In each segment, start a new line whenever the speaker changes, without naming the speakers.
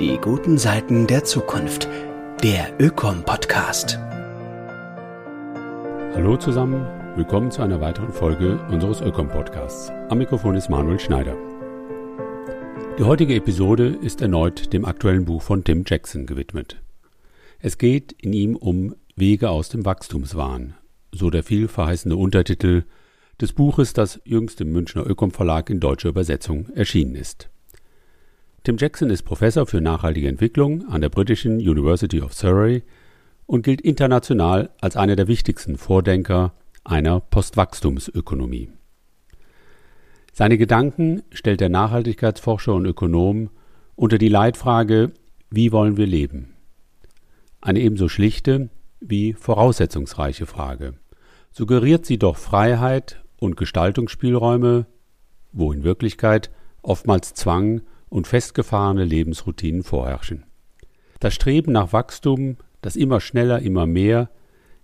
Die guten Seiten der Zukunft. Der Ökom-Podcast.
Hallo zusammen, willkommen zu einer weiteren Folge unseres Ökom-Podcasts. Am Mikrofon ist Manuel Schneider. Die heutige Episode ist erneut dem aktuellen Buch von Tim Jackson gewidmet. Es geht in ihm um Wege aus dem Wachstumswahn, so der vielverheißende Untertitel des Buches, das jüngst im Münchner Ökom Verlag in deutscher Übersetzung erschienen ist. Tim Jackson ist Professor für nachhaltige Entwicklung an der britischen University of Surrey und gilt international als einer der wichtigsten Vordenker einer Postwachstumsökonomie. Seine Gedanken stellt der Nachhaltigkeitsforscher und Ökonom unter die Leitfrage Wie wollen wir leben? Eine ebenso schlichte wie voraussetzungsreiche Frage. Suggeriert sie doch Freiheit und Gestaltungsspielräume, wo in Wirklichkeit oftmals Zwang und festgefahrene Lebensroutinen vorherrschen. Das Streben nach Wachstum, das immer schneller, immer mehr,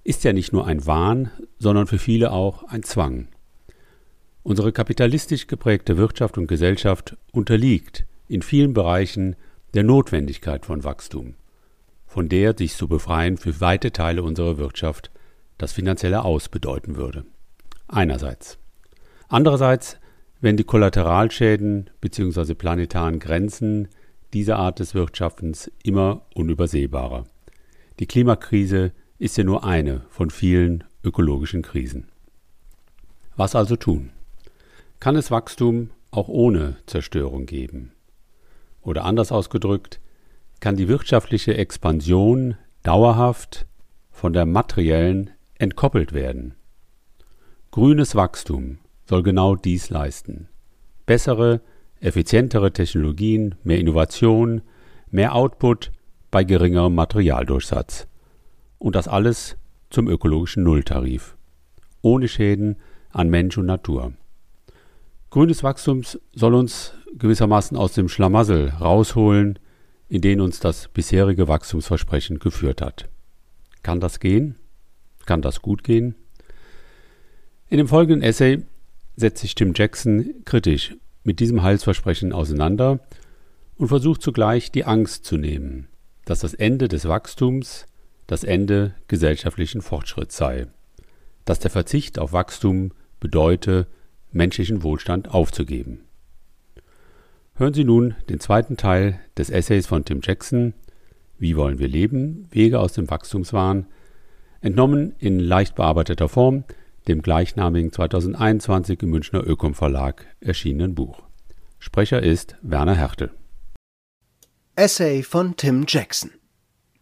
ist ja nicht nur ein Wahn, sondern für viele auch ein Zwang. Unsere kapitalistisch geprägte Wirtschaft und Gesellschaft unterliegt in vielen Bereichen der Notwendigkeit von Wachstum, von der sich zu befreien für weite Teile unserer Wirtschaft das finanzielle Aus bedeuten würde. Einerseits. Andererseits wenn die Kollateralschäden bzw. planetaren Grenzen dieser Art des Wirtschaftens immer unübersehbarer. Die Klimakrise ist ja nur eine von vielen ökologischen Krisen. Was also tun? Kann es Wachstum auch ohne Zerstörung geben? Oder anders ausgedrückt, kann die wirtschaftliche Expansion dauerhaft von der materiellen entkoppelt werden? Grünes Wachstum soll genau dies leisten. Bessere, effizientere Technologien, mehr Innovation, mehr Output bei geringerem Materialdurchsatz. Und das alles zum ökologischen Nulltarif. Ohne Schäden an Mensch und Natur. Grünes Wachstum soll uns gewissermaßen aus dem Schlamassel rausholen, in den uns das bisherige Wachstumsversprechen geführt hat. Kann das gehen? Kann das gut gehen? In dem folgenden Essay setzt sich Tim Jackson kritisch mit diesem Heilsversprechen auseinander und versucht zugleich die Angst zu nehmen, dass das Ende des Wachstums das Ende gesellschaftlichen Fortschritts sei, dass der Verzicht auf Wachstum bedeute, menschlichen Wohlstand aufzugeben. Hören Sie nun den zweiten Teil des Essays von Tim Jackson Wie wollen wir leben? Wege aus dem Wachstumswahn, entnommen in leicht bearbeiteter Form dem gleichnamigen 2021 im Münchner Ökom Verlag erschienenen Buch. Sprecher ist Werner Hertel.
Essay von Tim Jackson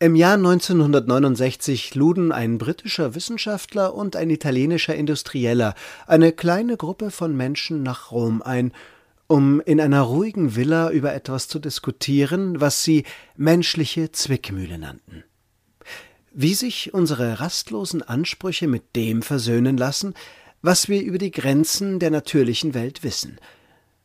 im Jahr 1969 luden ein britischer Wissenschaftler und ein italienischer Industrieller eine kleine Gruppe von Menschen nach Rom ein, um in einer ruhigen Villa über etwas zu diskutieren, was sie menschliche Zwickmühle nannten wie sich unsere rastlosen Ansprüche mit dem versöhnen lassen, was wir über die Grenzen der natürlichen Welt wissen.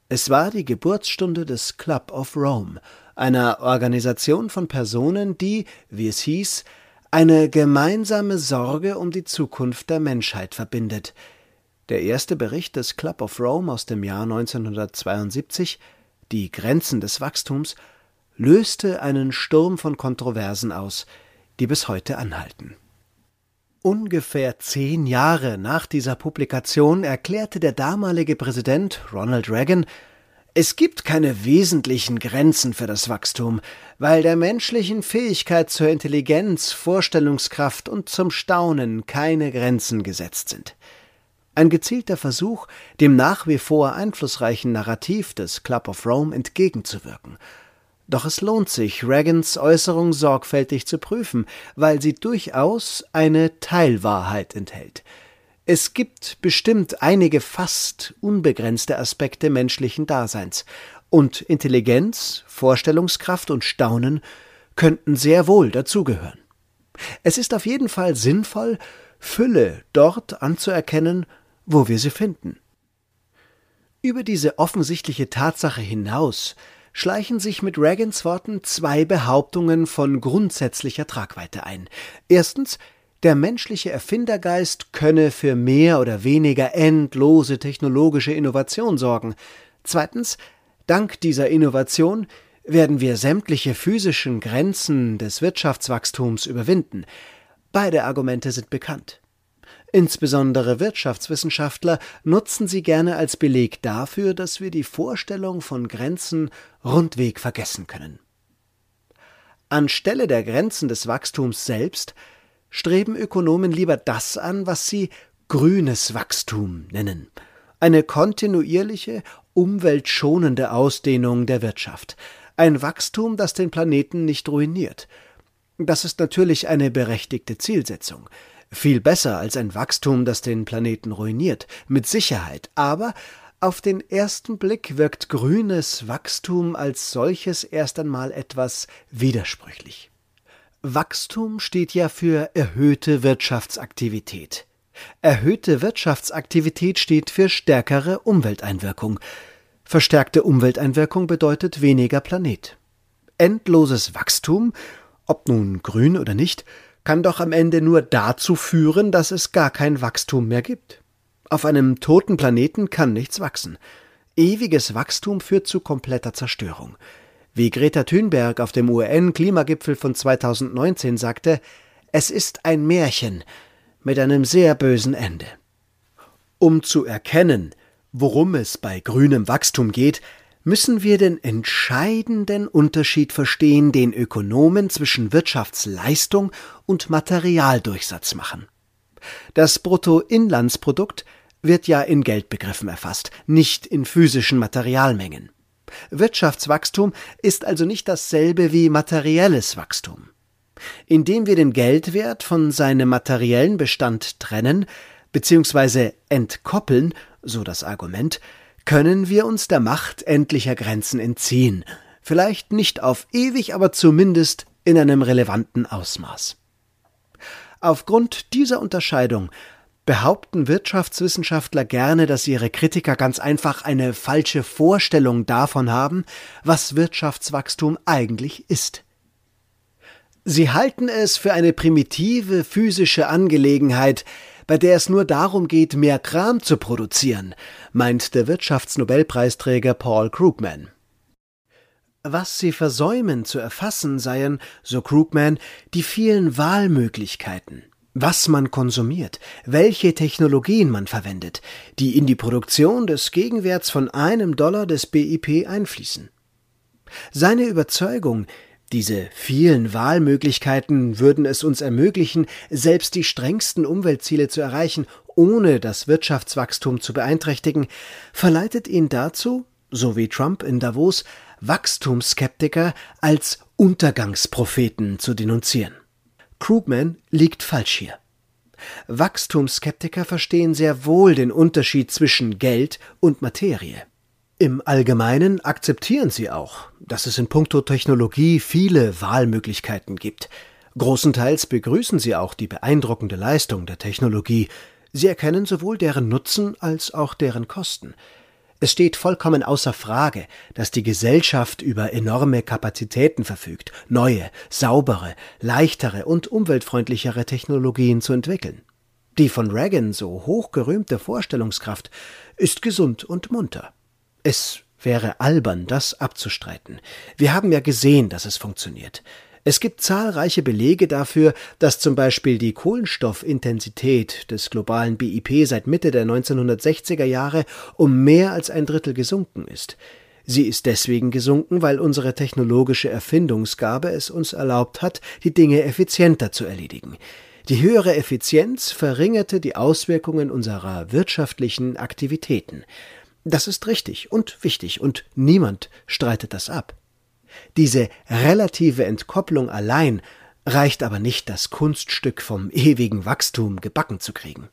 Es war die Geburtsstunde des Club of Rome, einer Organisation von Personen, die, wie es hieß, eine gemeinsame Sorge um die Zukunft der Menschheit verbindet. Der erste Bericht des Club of Rome aus dem Jahr 1972, Die Grenzen des Wachstums, löste einen Sturm von Kontroversen aus – die bis heute anhalten. Ungefähr zehn Jahre nach dieser Publikation erklärte der damalige Präsident Ronald Reagan, es gibt keine wesentlichen Grenzen für das Wachstum, weil der menschlichen Fähigkeit zur Intelligenz, Vorstellungskraft und zum Staunen keine Grenzen gesetzt sind. Ein gezielter Versuch, dem nach wie vor einflussreichen Narrativ des Club of Rome entgegenzuwirken – doch es lohnt sich, Reagans Äußerung sorgfältig zu prüfen, weil sie durchaus eine Teilwahrheit enthält. Es gibt bestimmt einige fast unbegrenzte Aspekte menschlichen Daseins, und Intelligenz, Vorstellungskraft und Staunen könnten sehr wohl dazugehören. Es ist auf jeden Fall sinnvoll, Fülle dort anzuerkennen, wo wir sie finden. Über diese offensichtliche Tatsache hinaus schleichen sich mit Reagans Worten zwei Behauptungen von grundsätzlicher Tragweite ein. Erstens, der menschliche Erfindergeist könne für mehr oder weniger endlose technologische Innovation sorgen. Zweitens, dank dieser Innovation werden wir sämtliche physischen Grenzen des Wirtschaftswachstums überwinden. Beide Argumente sind bekannt. Insbesondere Wirtschaftswissenschaftler nutzen sie gerne als Beleg dafür, dass wir die Vorstellung von Grenzen rundweg vergessen können. Anstelle der Grenzen des Wachstums selbst streben Ökonomen lieber das an, was sie grünes Wachstum nennen, eine kontinuierliche, umweltschonende Ausdehnung der Wirtschaft, ein Wachstum, das den Planeten nicht ruiniert. Das ist natürlich eine berechtigte Zielsetzung, viel besser als ein Wachstum, das den Planeten ruiniert, mit Sicherheit, aber auf den ersten Blick wirkt grünes Wachstum als solches erst einmal etwas widersprüchlich. Wachstum steht ja für erhöhte Wirtschaftsaktivität. Erhöhte Wirtschaftsaktivität steht für stärkere Umwelteinwirkung. Verstärkte Umwelteinwirkung bedeutet weniger Planet. Endloses Wachstum, ob nun grün oder nicht, kann doch am Ende nur dazu führen, dass es gar kein Wachstum mehr gibt. Auf einem toten Planeten kann nichts wachsen. Ewiges Wachstum führt zu kompletter Zerstörung. Wie Greta Thunberg auf dem UN-Klimagipfel von 2019 sagte, es ist ein Märchen mit einem sehr bösen Ende. Um zu erkennen, worum es bei grünem Wachstum geht, müssen wir den entscheidenden Unterschied verstehen, den Ökonomen zwischen Wirtschaftsleistung und Materialdurchsatz machen. Das Bruttoinlandsprodukt wird ja in Geldbegriffen erfasst, nicht in physischen Materialmengen. Wirtschaftswachstum ist also nicht dasselbe wie materielles Wachstum. Indem wir den Geldwert von seinem materiellen Bestand trennen bzw. entkoppeln, so das Argument, können wir uns der Macht endlicher Grenzen entziehen, vielleicht nicht auf ewig, aber zumindest in einem relevanten Ausmaß. Aufgrund dieser Unterscheidung behaupten Wirtschaftswissenschaftler gerne, dass ihre Kritiker ganz einfach eine falsche Vorstellung davon haben, was Wirtschaftswachstum eigentlich ist. Sie halten es für eine primitive physische Angelegenheit, bei der es nur darum geht, mehr Kram zu produzieren, meint der Wirtschaftsnobelpreisträger Paul Krugman. Was sie versäumen zu erfassen seien, so Krugman, die vielen Wahlmöglichkeiten, was man konsumiert, welche Technologien man verwendet, die in die Produktion des Gegenwerts von einem Dollar des BIP einfließen. Seine Überzeugung, diese vielen Wahlmöglichkeiten würden es uns ermöglichen, selbst die strengsten Umweltziele zu erreichen, ohne das Wirtschaftswachstum zu beeinträchtigen, verleitet ihn dazu, so wie Trump in Davos, Wachstumsskeptiker als Untergangspropheten zu denunzieren. Krugman liegt falsch hier. Wachstumsskeptiker verstehen sehr wohl den Unterschied zwischen Geld und Materie. Im Allgemeinen akzeptieren sie auch, dass es in puncto Technologie viele Wahlmöglichkeiten gibt. Großenteils begrüßen sie auch die beeindruckende Leistung der Technologie. Sie erkennen sowohl deren Nutzen als auch deren Kosten. Es steht vollkommen außer Frage, dass die Gesellschaft über enorme Kapazitäten verfügt, neue, saubere, leichtere und umweltfreundlichere Technologien zu entwickeln. Die von Reagan so hochgerühmte Vorstellungskraft ist gesund und munter. Es wäre albern, das abzustreiten. Wir haben ja gesehen, dass es funktioniert. Es gibt zahlreiche Belege dafür, dass zum Beispiel die Kohlenstoffintensität des globalen BIP seit Mitte der 1960er Jahre um mehr als ein Drittel gesunken ist. Sie ist deswegen gesunken, weil unsere technologische Erfindungsgabe es uns erlaubt hat, die Dinge effizienter zu erledigen. Die höhere Effizienz verringerte die Auswirkungen unserer wirtschaftlichen Aktivitäten. Das ist richtig und wichtig und niemand streitet das ab. Diese relative Entkopplung allein reicht aber nicht, das Kunststück vom ewigen Wachstum gebacken zu kriegen.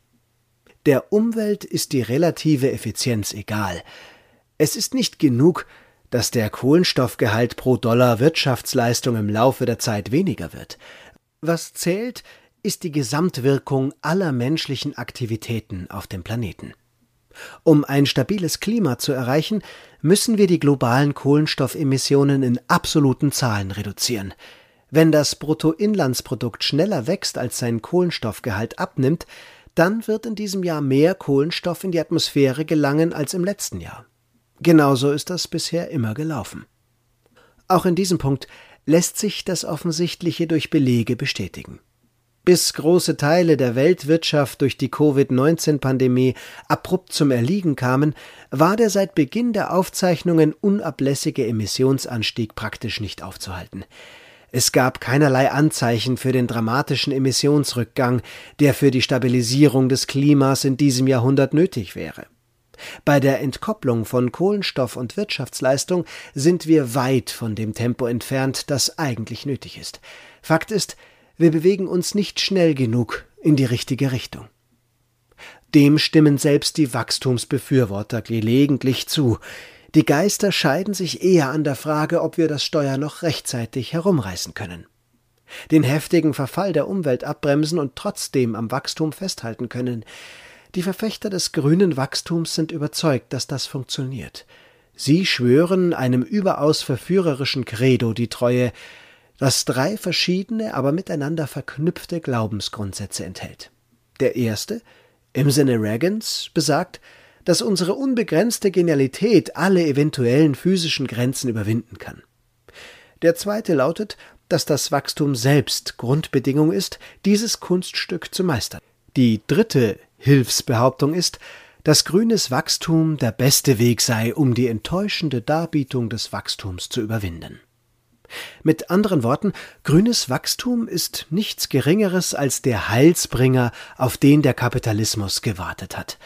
Der Umwelt ist die relative Effizienz egal. Es ist nicht genug, dass der Kohlenstoffgehalt pro Dollar Wirtschaftsleistung im Laufe der Zeit weniger wird. Was zählt, ist die Gesamtwirkung aller menschlichen Aktivitäten auf dem Planeten. Um ein stabiles Klima zu erreichen, müssen wir die globalen Kohlenstoffemissionen in absoluten Zahlen reduzieren. Wenn das Bruttoinlandsprodukt schneller wächst, als sein Kohlenstoffgehalt abnimmt, dann wird in diesem Jahr mehr Kohlenstoff in die Atmosphäre gelangen als im letzten Jahr. Genauso ist das bisher immer gelaufen. Auch in diesem Punkt lässt sich das Offensichtliche durch Belege bestätigen. Bis große Teile der Weltwirtschaft durch die Covid-19-Pandemie abrupt zum Erliegen kamen, war der seit Beginn der Aufzeichnungen unablässige Emissionsanstieg praktisch nicht aufzuhalten. Es gab keinerlei Anzeichen für den dramatischen Emissionsrückgang, der für die Stabilisierung des Klimas in diesem Jahrhundert nötig wäre. Bei der Entkopplung von Kohlenstoff und Wirtschaftsleistung sind wir weit von dem Tempo entfernt, das eigentlich nötig ist. Fakt ist, wir bewegen uns nicht schnell genug in die richtige Richtung. Dem stimmen selbst die Wachstumsbefürworter gelegentlich zu. Die Geister scheiden sich eher an der Frage, ob wir das Steuer noch rechtzeitig herumreißen können. Den heftigen Verfall der Umwelt abbremsen und trotzdem am Wachstum festhalten können. Die Verfechter des grünen Wachstums sind überzeugt, dass das funktioniert. Sie schwören einem überaus verführerischen Credo die Treue, das drei verschiedene, aber miteinander verknüpfte Glaubensgrundsätze enthält. Der erste, im Sinne Reagans, besagt, dass unsere unbegrenzte Genialität alle eventuellen physischen Grenzen überwinden kann. Der zweite lautet, dass das Wachstum selbst Grundbedingung ist, dieses Kunststück zu meistern. Die dritte Hilfsbehauptung ist, dass grünes Wachstum der beste Weg sei, um die enttäuschende Darbietung des Wachstums zu überwinden. Mit anderen Worten, grünes Wachstum ist nichts Geringeres als der Heilsbringer, auf den der Kapitalismus gewartet hat.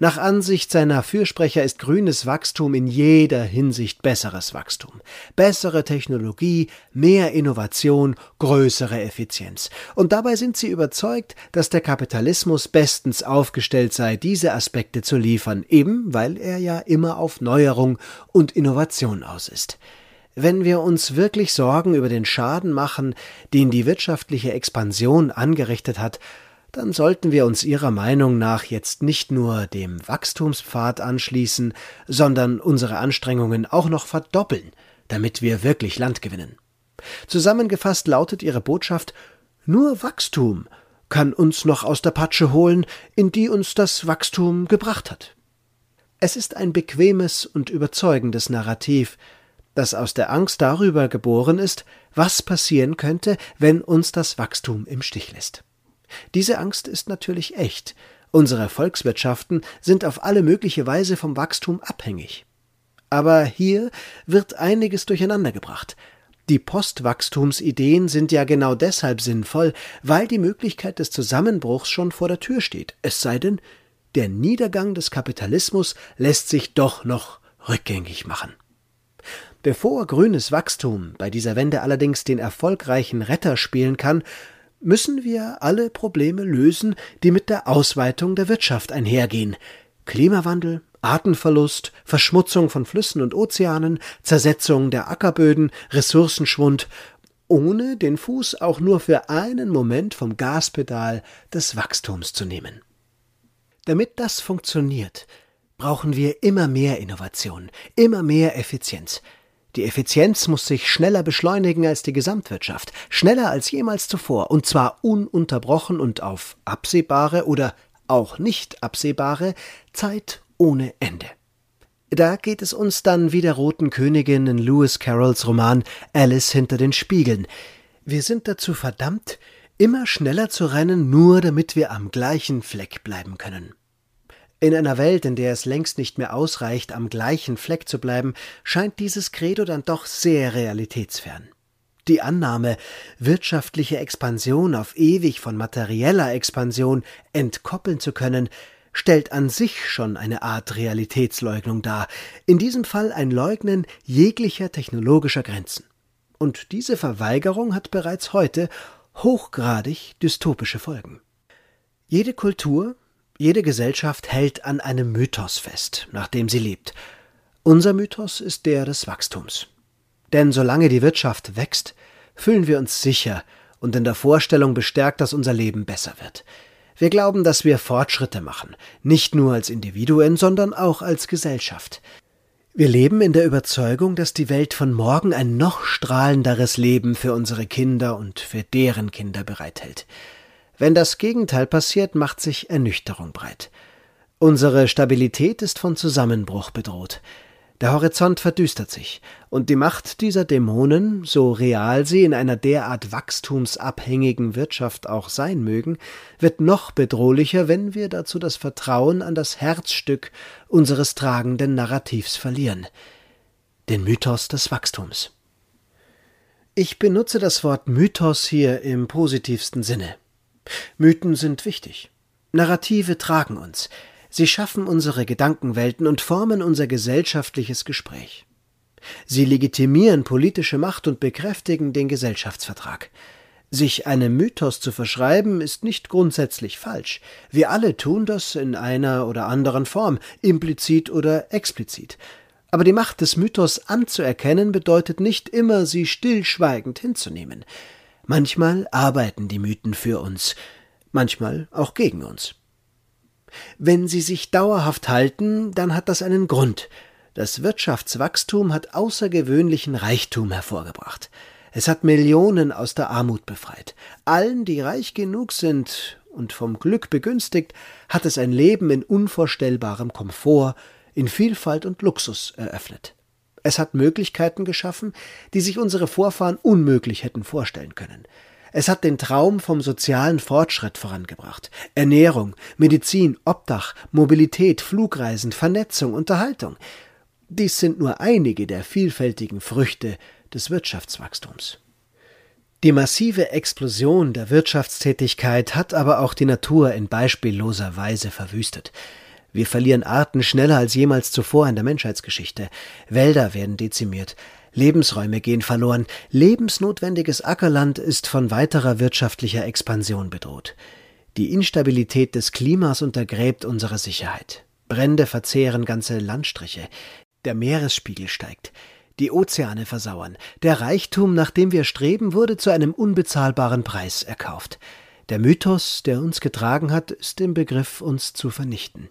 Nach Ansicht seiner Fürsprecher ist grünes Wachstum in jeder Hinsicht besseres Wachstum. Bessere Technologie, mehr Innovation, größere Effizienz. Und dabei sind sie überzeugt, dass der Kapitalismus bestens aufgestellt sei, diese Aspekte zu liefern, eben weil er ja immer auf Neuerung und Innovation aus ist. Wenn wir uns wirklich Sorgen über den Schaden machen, den die wirtschaftliche Expansion angerichtet hat, dann sollten wir uns Ihrer Meinung nach jetzt nicht nur dem Wachstumspfad anschließen, sondern unsere Anstrengungen auch noch verdoppeln, damit wir wirklich Land gewinnen. Zusammengefasst lautet Ihre Botschaft Nur Wachstum kann uns noch aus der Patsche holen, in die uns das Wachstum gebracht hat. Es ist ein bequemes und überzeugendes Narrativ, das aus der Angst darüber geboren ist, was passieren könnte, wenn uns das Wachstum im Stich lässt. Diese Angst ist natürlich echt. Unsere Volkswirtschaften sind auf alle mögliche Weise vom Wachstum abhängig. Aber hier wird einiges durcheinandergebracht. Die Postwachstumsideen sind ja genau deshalb sinnvoll, weil die Möglichkeit des Zusammenbruchs schon vor der Tür steht. Es sei denn, der Niedergang des Kapitalismus lässt sich doch noch rückgängig machen. Bevor grünes Wachstum bei dieser Wende allerdings den erfolgreichen Retter spielen kann, müssen wir alle Probleme lösen, die mit der Ausweitung der Wirtschaft einhergehen. Klimawandel, Artenverlust, Verschmutzung von Flüssen und Ozeanen, Zersetzung der Ackerböden, Ressourcenschwund, ohne den Fuß auch nur für einen Moment vom Gaspedal des Wachstums zu nehmen. Damit das funktioniert, brauchen wir immer mehr Innovation, immer mehr Effizienz, die Effizienz muss sich schneller beschleunigen als die Gesamtwirtschaft, schneller als jemals zuvor, und zwar ununterbrochen und auf absehbare oder auch nicht absehbare Zeit ohne Ende. Da geht es uns dann wie der roten Königin in Lewis Carrolls Roman Alice hinter den Spiegeln. Wir sind dazu verdammt, immer schneller zu rennen, nur damit wir am gleichen Fleck bleiben können. In einer Welt, in der es längst nicht mehr ausreicht, am gleichen Fleck zu bleiben, scheint dieses Credo dann doch sehr realitätsfern. Die Annahme, wirtschaftliche Expansion auf ewig von materieller Expansion entkoppeln zu können, stellt an sich schon eine Art Realitätsleugnung dar, in diesem Fall ein Leugnen jeglicher technologischer Grenzen. Und diese Verweigerung hat bereits heute hochgradig dystopische Folgen. Jede Kultur, jede Gesellschaft hält an einem Mythos fest, nach dem sie lebt. Unser Mythos ist der des Wachstums. Denn solange die Wirtschaft wächst, fühlen wir uns sicher und in der Vorstellung bestärkt, dass unser Leben besser wird. Wir glauben, dass wir Fortschritte machen, nicht nur als Individuen, sondern auch als Gesellschaft. Wir leben in der Überzeugung, dass die Welt von morgen ein noch strahlenderes Leben für unsere Kinder und für deren Kinder bereithält. Wenn das Gegenteil passiert, macht sich Ernüchterung breit. Unsere Stabilität ist von Zusammenbruch bedroht. Der Horizont verdüstert sich, und die Macht dieser Dämonen, so real sie in einer derart wachstumsabhängigen Wirtschaft auch sein mögen, wird noch bedrohlicher, wenn wir dazu das Vertrauen an das Herzstück unseres tragenden Narrativs verlieren, den Mythos des Wachstums. Ich benutze das Wort Mythos hier im positivsten Sinne. Mythen sind wichtig. Narrative tragen uns, Sie schaffen unsere Gedankenwelten und formen unser gesellschaftliches Gespräch. Sie legitimieren politische Macht und bekräftigen den Gesellschaftsvertrag. Sich einem Mythos zu verschreiben, ist nicht grundsätzlich falsch. Wir alle tun das in einer oder anderen Form, implizit oder explizit. Aber die Macht des Mythos anzuerkennen bedeutet nicht immer, sie stillschweigend hinzunehmen. Manchmal arbeiten die Mythen für uns, manchmal auch gegen uns. Wenn sie sich dauerhaft halten, dann hat das einen Grund. Das Wirtschaftswachstum hat außergewöhnlichen Reichtum hervorgebracht. Es hat Millionen aus der Armut befreit. Allen, die reich genug sind und vom Glück begünstigt, hat es ein Leben in unvorstellbarem Komfort, in Vielfalt und Luxus eröffnet. Es hat Möglichkeiten geschaffen, die sich unsere Vorfahren unmöglich hätten vorstellen können. Es hat den Traum vom sozialen Fortschritt vorangebracht. Ernährung, Medizin, Obdach, Mobilität, Flugreisen, Vernetzung, Unterhaltung. Dies sind nur einige der vielfältigen Früchte des Wirtschaftswachstums. Die massive Explosion der Wirtschaftstätigkeit hat aber auch die Natur in beispielloser Weise verwüstet. Wir verlieren Arten schneller als jemals zuvor in der Menschheitsgeschichte. Wälder werden dezimiert, Lebensräume gehen verloren, lebensnotwendiges Ackerland ist von weiterer wirtschaftlicher Expansion bedroht. Die Instabilität des Klimas untergräbt unsere Sicherheit. Brände verzehren ganze Landstriche. Der Meeresspiegel steigt. Die Ozeane versauern. Der Reichtum, nach dem wir streben, wurde zu einem unbezahlbaren Preis erkauft. Der Mythos, der uns getragen hat, ist im Begriff, uns zu vernichten.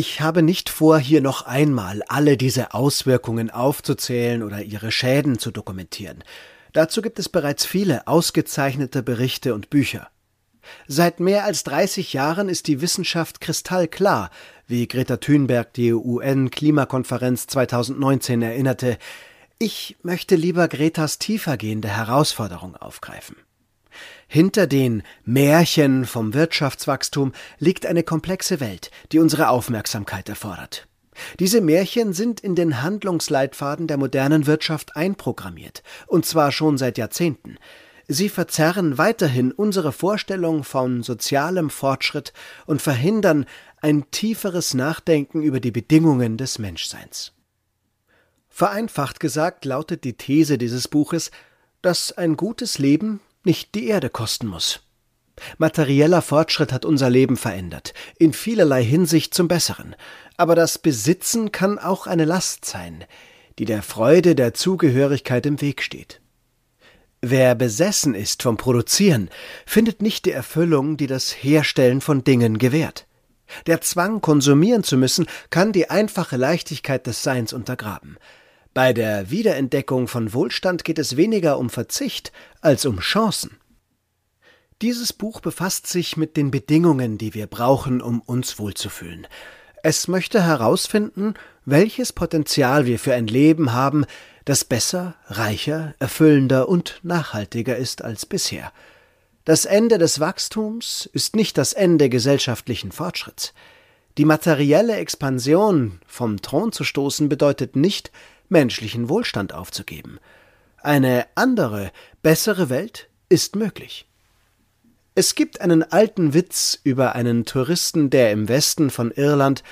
Ich habe nicht vor, hier noch einmal alle diese Auswirkungen aufzuzählen oder ihre Schäden zu dokumentieren. Dazu gibt es bereits viele ausgezeichnete Berichte und Bücher. Seit mehr als 30 Jahren ist die Wissenschaft kristallklar, wie Greta Thunberg die UN-Klimakonferenz 2019 erinnerte. Ich möchte lieber Gretas tiefergehende Herausforderung aufgreifen. Hinter den Märchen vom Wirtschaftswachstum liegt eine komplexe Welt, die unsere Aufmerksamkeit erfordert. Diese Märchen sind in den Handlungsleitfaden der modernen Wirtschaft einprogrammiert, und zwar schon seit Jahrzehnten. Sie verzerren weiterhin unsere Vorstellung von sozialem Fortschritt und verhindern ein tieferes Nachdenken über die Bedingungen des Menschseins. Vereinfacht gesagt lautet die These dieses Buches, dass ein gutes Leben nicht die Erde kosten muss. Materieller Fortschritt hat unser Leben verändert, in vielerlei Hinsicht zum Besseren, aber das Besitzen kann auch eine Last sein, die der Freude der Zugehörigkeit im Weg steht. Wer besessen ist vom Produzieren, findet nicht die Erfüllung, die das Herstellen von Dingen gewährt. Der Zwang, konsumieren zu müssen, kann die einfache Leichtigkeit des Seins untergraben. Bei der Wiederentdeckung von Wohlstand geht es weniger um Verzicht als um Chancen. Dieses Buch befasst sich mit den Bedingungen, die wir brauchen, um uns wohlzufühlen. Es möchte herausfinden, welches Potenzial wir für ein Leben haben, das besser, reicher, erfüllender und nachhaltiger ist als bisher. Das Ende des Wachstums ist nicht das Ende gesellschaftlichen Fortschritts. Die materielle Expansion vom Thron zu stoßen bedeutet nicht, menschlichen Wohlstand aufzugeben. Eine andere, bessere Welt ist möglich. Es gibt einen alten Witz über einen Touristen, der im Westen von Irland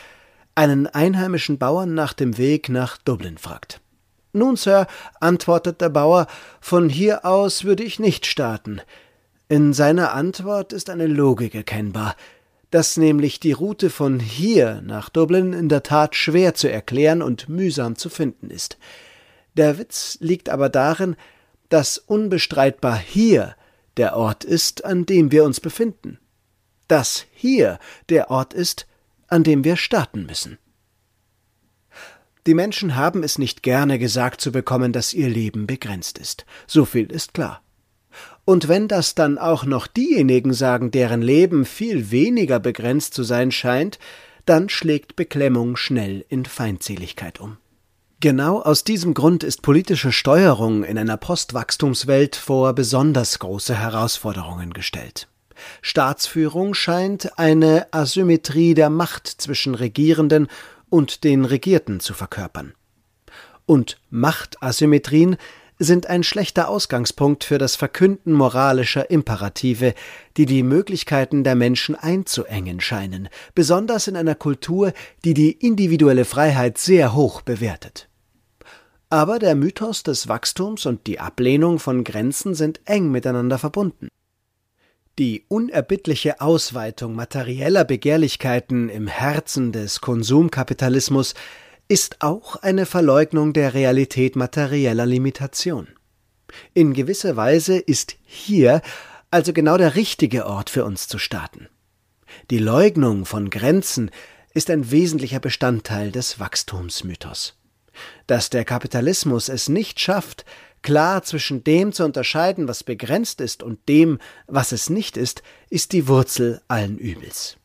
einen einheimischen Bauern nach dem Weg nach Dublin fragt. Nun, Sir, antwortet der Bauer, von hier aus würde ich nicht starten. In seiner Antwort ist eine Logik erkennbar dass nämlich die Route von hier nach Dublin in der Tat schwer zu erklären und mühsam zu finden ist. Der Witz liegt aber darin, dass unbestreitbar hier der Ort ist, an dem wir uns befinden. Dass hier der Ort ist, an dem wir starten müssen. Die Menschen haben es nicht gerne gesagt zu bekommen, dass ihr Leben begrenzt ist. So viel ist klar. Und wenn das dann auch noch diejenigen sagen, deren Leben viel weniger begrenzt zu sein scheint, dann schlägt Beklemmung schnell in Feindseligkeit um. Genau aus diesem Grund ist politische Steuerung in einer Postwachstumswelt vor besonders große Herausforderungen gestellt. Staatsführung scheint eine Asymmetrie der Macht zwischen Regierenden und den Regierten zu verkörpern. Und Machtasymmetrien sind ein schlechter Ausgangspunkt für das Verkünden moralischer Imperative, die die Möglichkeiten der Menschen einzuengen scheinen, besonders in einer Kultur, die die individuelle Freiheit sehr hoch bewertet. Aber der Mythos des Wachstums und die Ablehnung von Grenzen sind eng miteinander verbunden. Die unerbittliche Ausweitung materieller Begehrlichkeiten im Herzen des Konsumkapitalismus ist auch eine Verleugnung der Realität materieller Limitation. In gewisser Weise ist hier also genau der richtige Ort für uns zu starten. Die Leugnung von Grenzen ist ein wesentlicher Bestandteil des Wachstumsmythos. Dass der Kapitalismus es nicht schafft, klar zwischen dem zu unterscheiden, was begrenzt ist, und dem, was es nicht ist, ist die Wurzel allen Übels.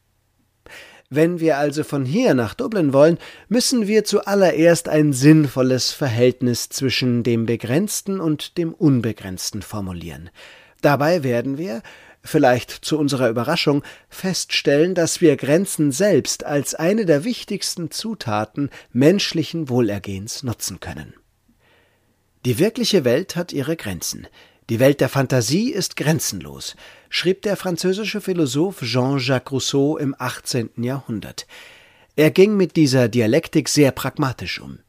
Wenn wir also von hier nach Dublin wollen, müssen wir zuallererst ein sinnvolles Verhältnis zwischen dem Begrenzten und dem Unbegrenzten formulieren. Dabei werden wir, vielleicht zu unserer Überraschung, feststellen, dass wir Grenzen selbst als eine der wichtigsten Zutaten menschlichen Wohlergehens nutzen können. Die wirkliche Welt hat ihre Grenzen. Die Welt der Fantasie ist grenzenlos, schrieb der französische Philosoph Jean-Jacques Rousseau im 18. Jahrhundert. Er ging mit dieser Dialektik sehr pragmatisch um.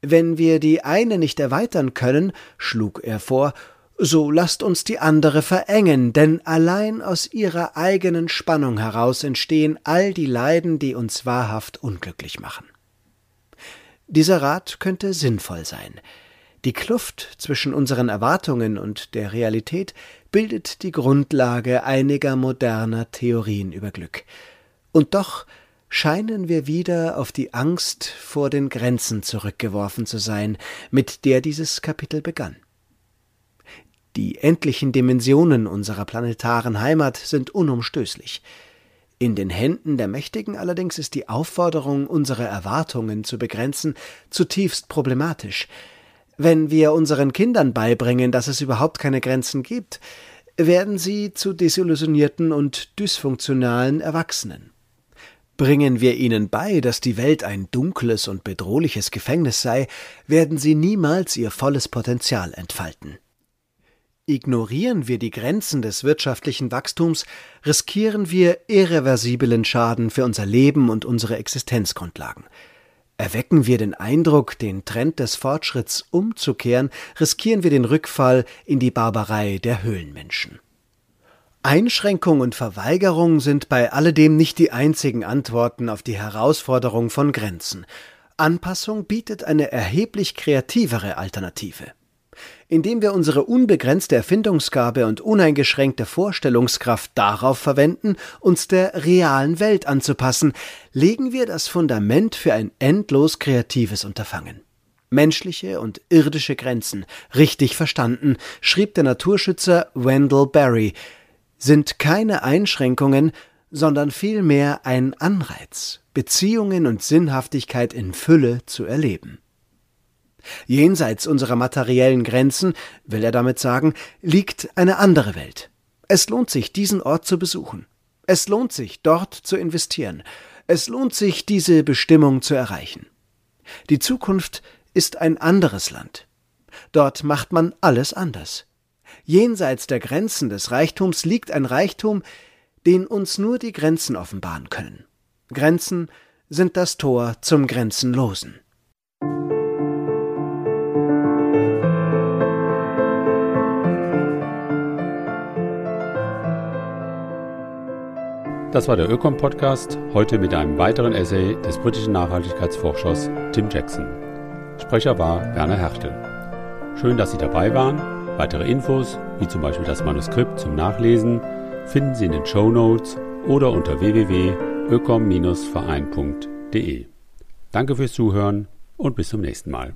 Wenn wir die eine nicht erweitern können, schlug er vor, so lasst uns die andere verengen, denn allein aus ihrer eigenen Spannung heraus entstehen all die Leiden, die uns wahrhaft unglücklich machen. Dieser Rat könnte sinnvoll sein, die Kluft zwischen unseren Erwartungen und der Realität bildet die Grundlage einiger moderner Theorien über Glück. Und doch scheinen wir wieder auf die Angst vor den Grenzen zurückgeworfen zu sein, mit der dieses Kapitel begann. Die endlichen Dimensionen unserer planetaren Heimat sind unumstößlich. In den Händen der Mächtigen allerdings ist die Aufforderung, unsere Erwartungen zu begrenzen, zutiefst problematisch, wenn wir unseren Kindern beibringen, dass es überhaupt keine Grenzen gibt, werden sie zu desillusionierten und dysfunktionalen Erwachsenen. Bringen wir ihnen bei, dass die Welt ein dunkles und bedrohliches Gefängnis sei, werden sie niemals ihr volles Potenzial entfalten. Ignorieren wir die Grenzen des wirtschaftlichen Wachstums, riskieren wir irreversiblen Schaden für unser Leben und unsere Existenzgrundlagen. Erwecken wir den Eindruck, den Trend des Fortschritts umzukehren, riskieren wir den Rückfall in die Barbarei der Höhlenmenschen. Einschränkung und Verweigerung sind bei alledem nicht die einzigen Antworten auf die Herausforderung von Grenzen. Anpassung bietet eine erheblich kreativere Alternative indem wir unsere unbegrenzte Erfindungsgabe und uneingeschränkte Vorstellungskraft darauf verwenden, uns der realen Welt anzupassen, legen wir das Fundament für ein endlos kreatives Unterfangen. Menschliche und irdische Grenzen, richtig verstanden, schrieb der Naturschützer Wendell Berry, sind keine Einschränkungen, sondern vielmehr ein Anreiz, Beziehungen und Sinnhaftigkeit in Fülle zu erleben. Jenseits unserer materiellen Grenzen, will er damit sagen, liegt eine andere Welt. Es lohnt sich, diesen Ort zu besuchen. Es lohnt sich, dort zu investieren. Es lohnt sich, diese Bestimmung zu erreichen. Die Zukunft ist ein anderes Land. Dort macht man alles anders. Jenseits der Grenzen des Reichtums liegt ein Reichtum, den uns nur die Grenzen offenbaren können. Grenzen sind das Tor zum Grenzenlosen.
Das war der Ökom Podcast, heute mit einem weiteren Essay des britischen Nachhaltigkeitsforschers Tim Jackson. Sprecher war Werner Hertel. Schön, dass Sie dabei waren. Weitere Infos, wie zum Beispiel das Manuskript zum Nachlesen, finden Sie in den Show Notes oder unter www.ökom-verein.de. Danke fürs Zuhören und bis zum nächsten Mal.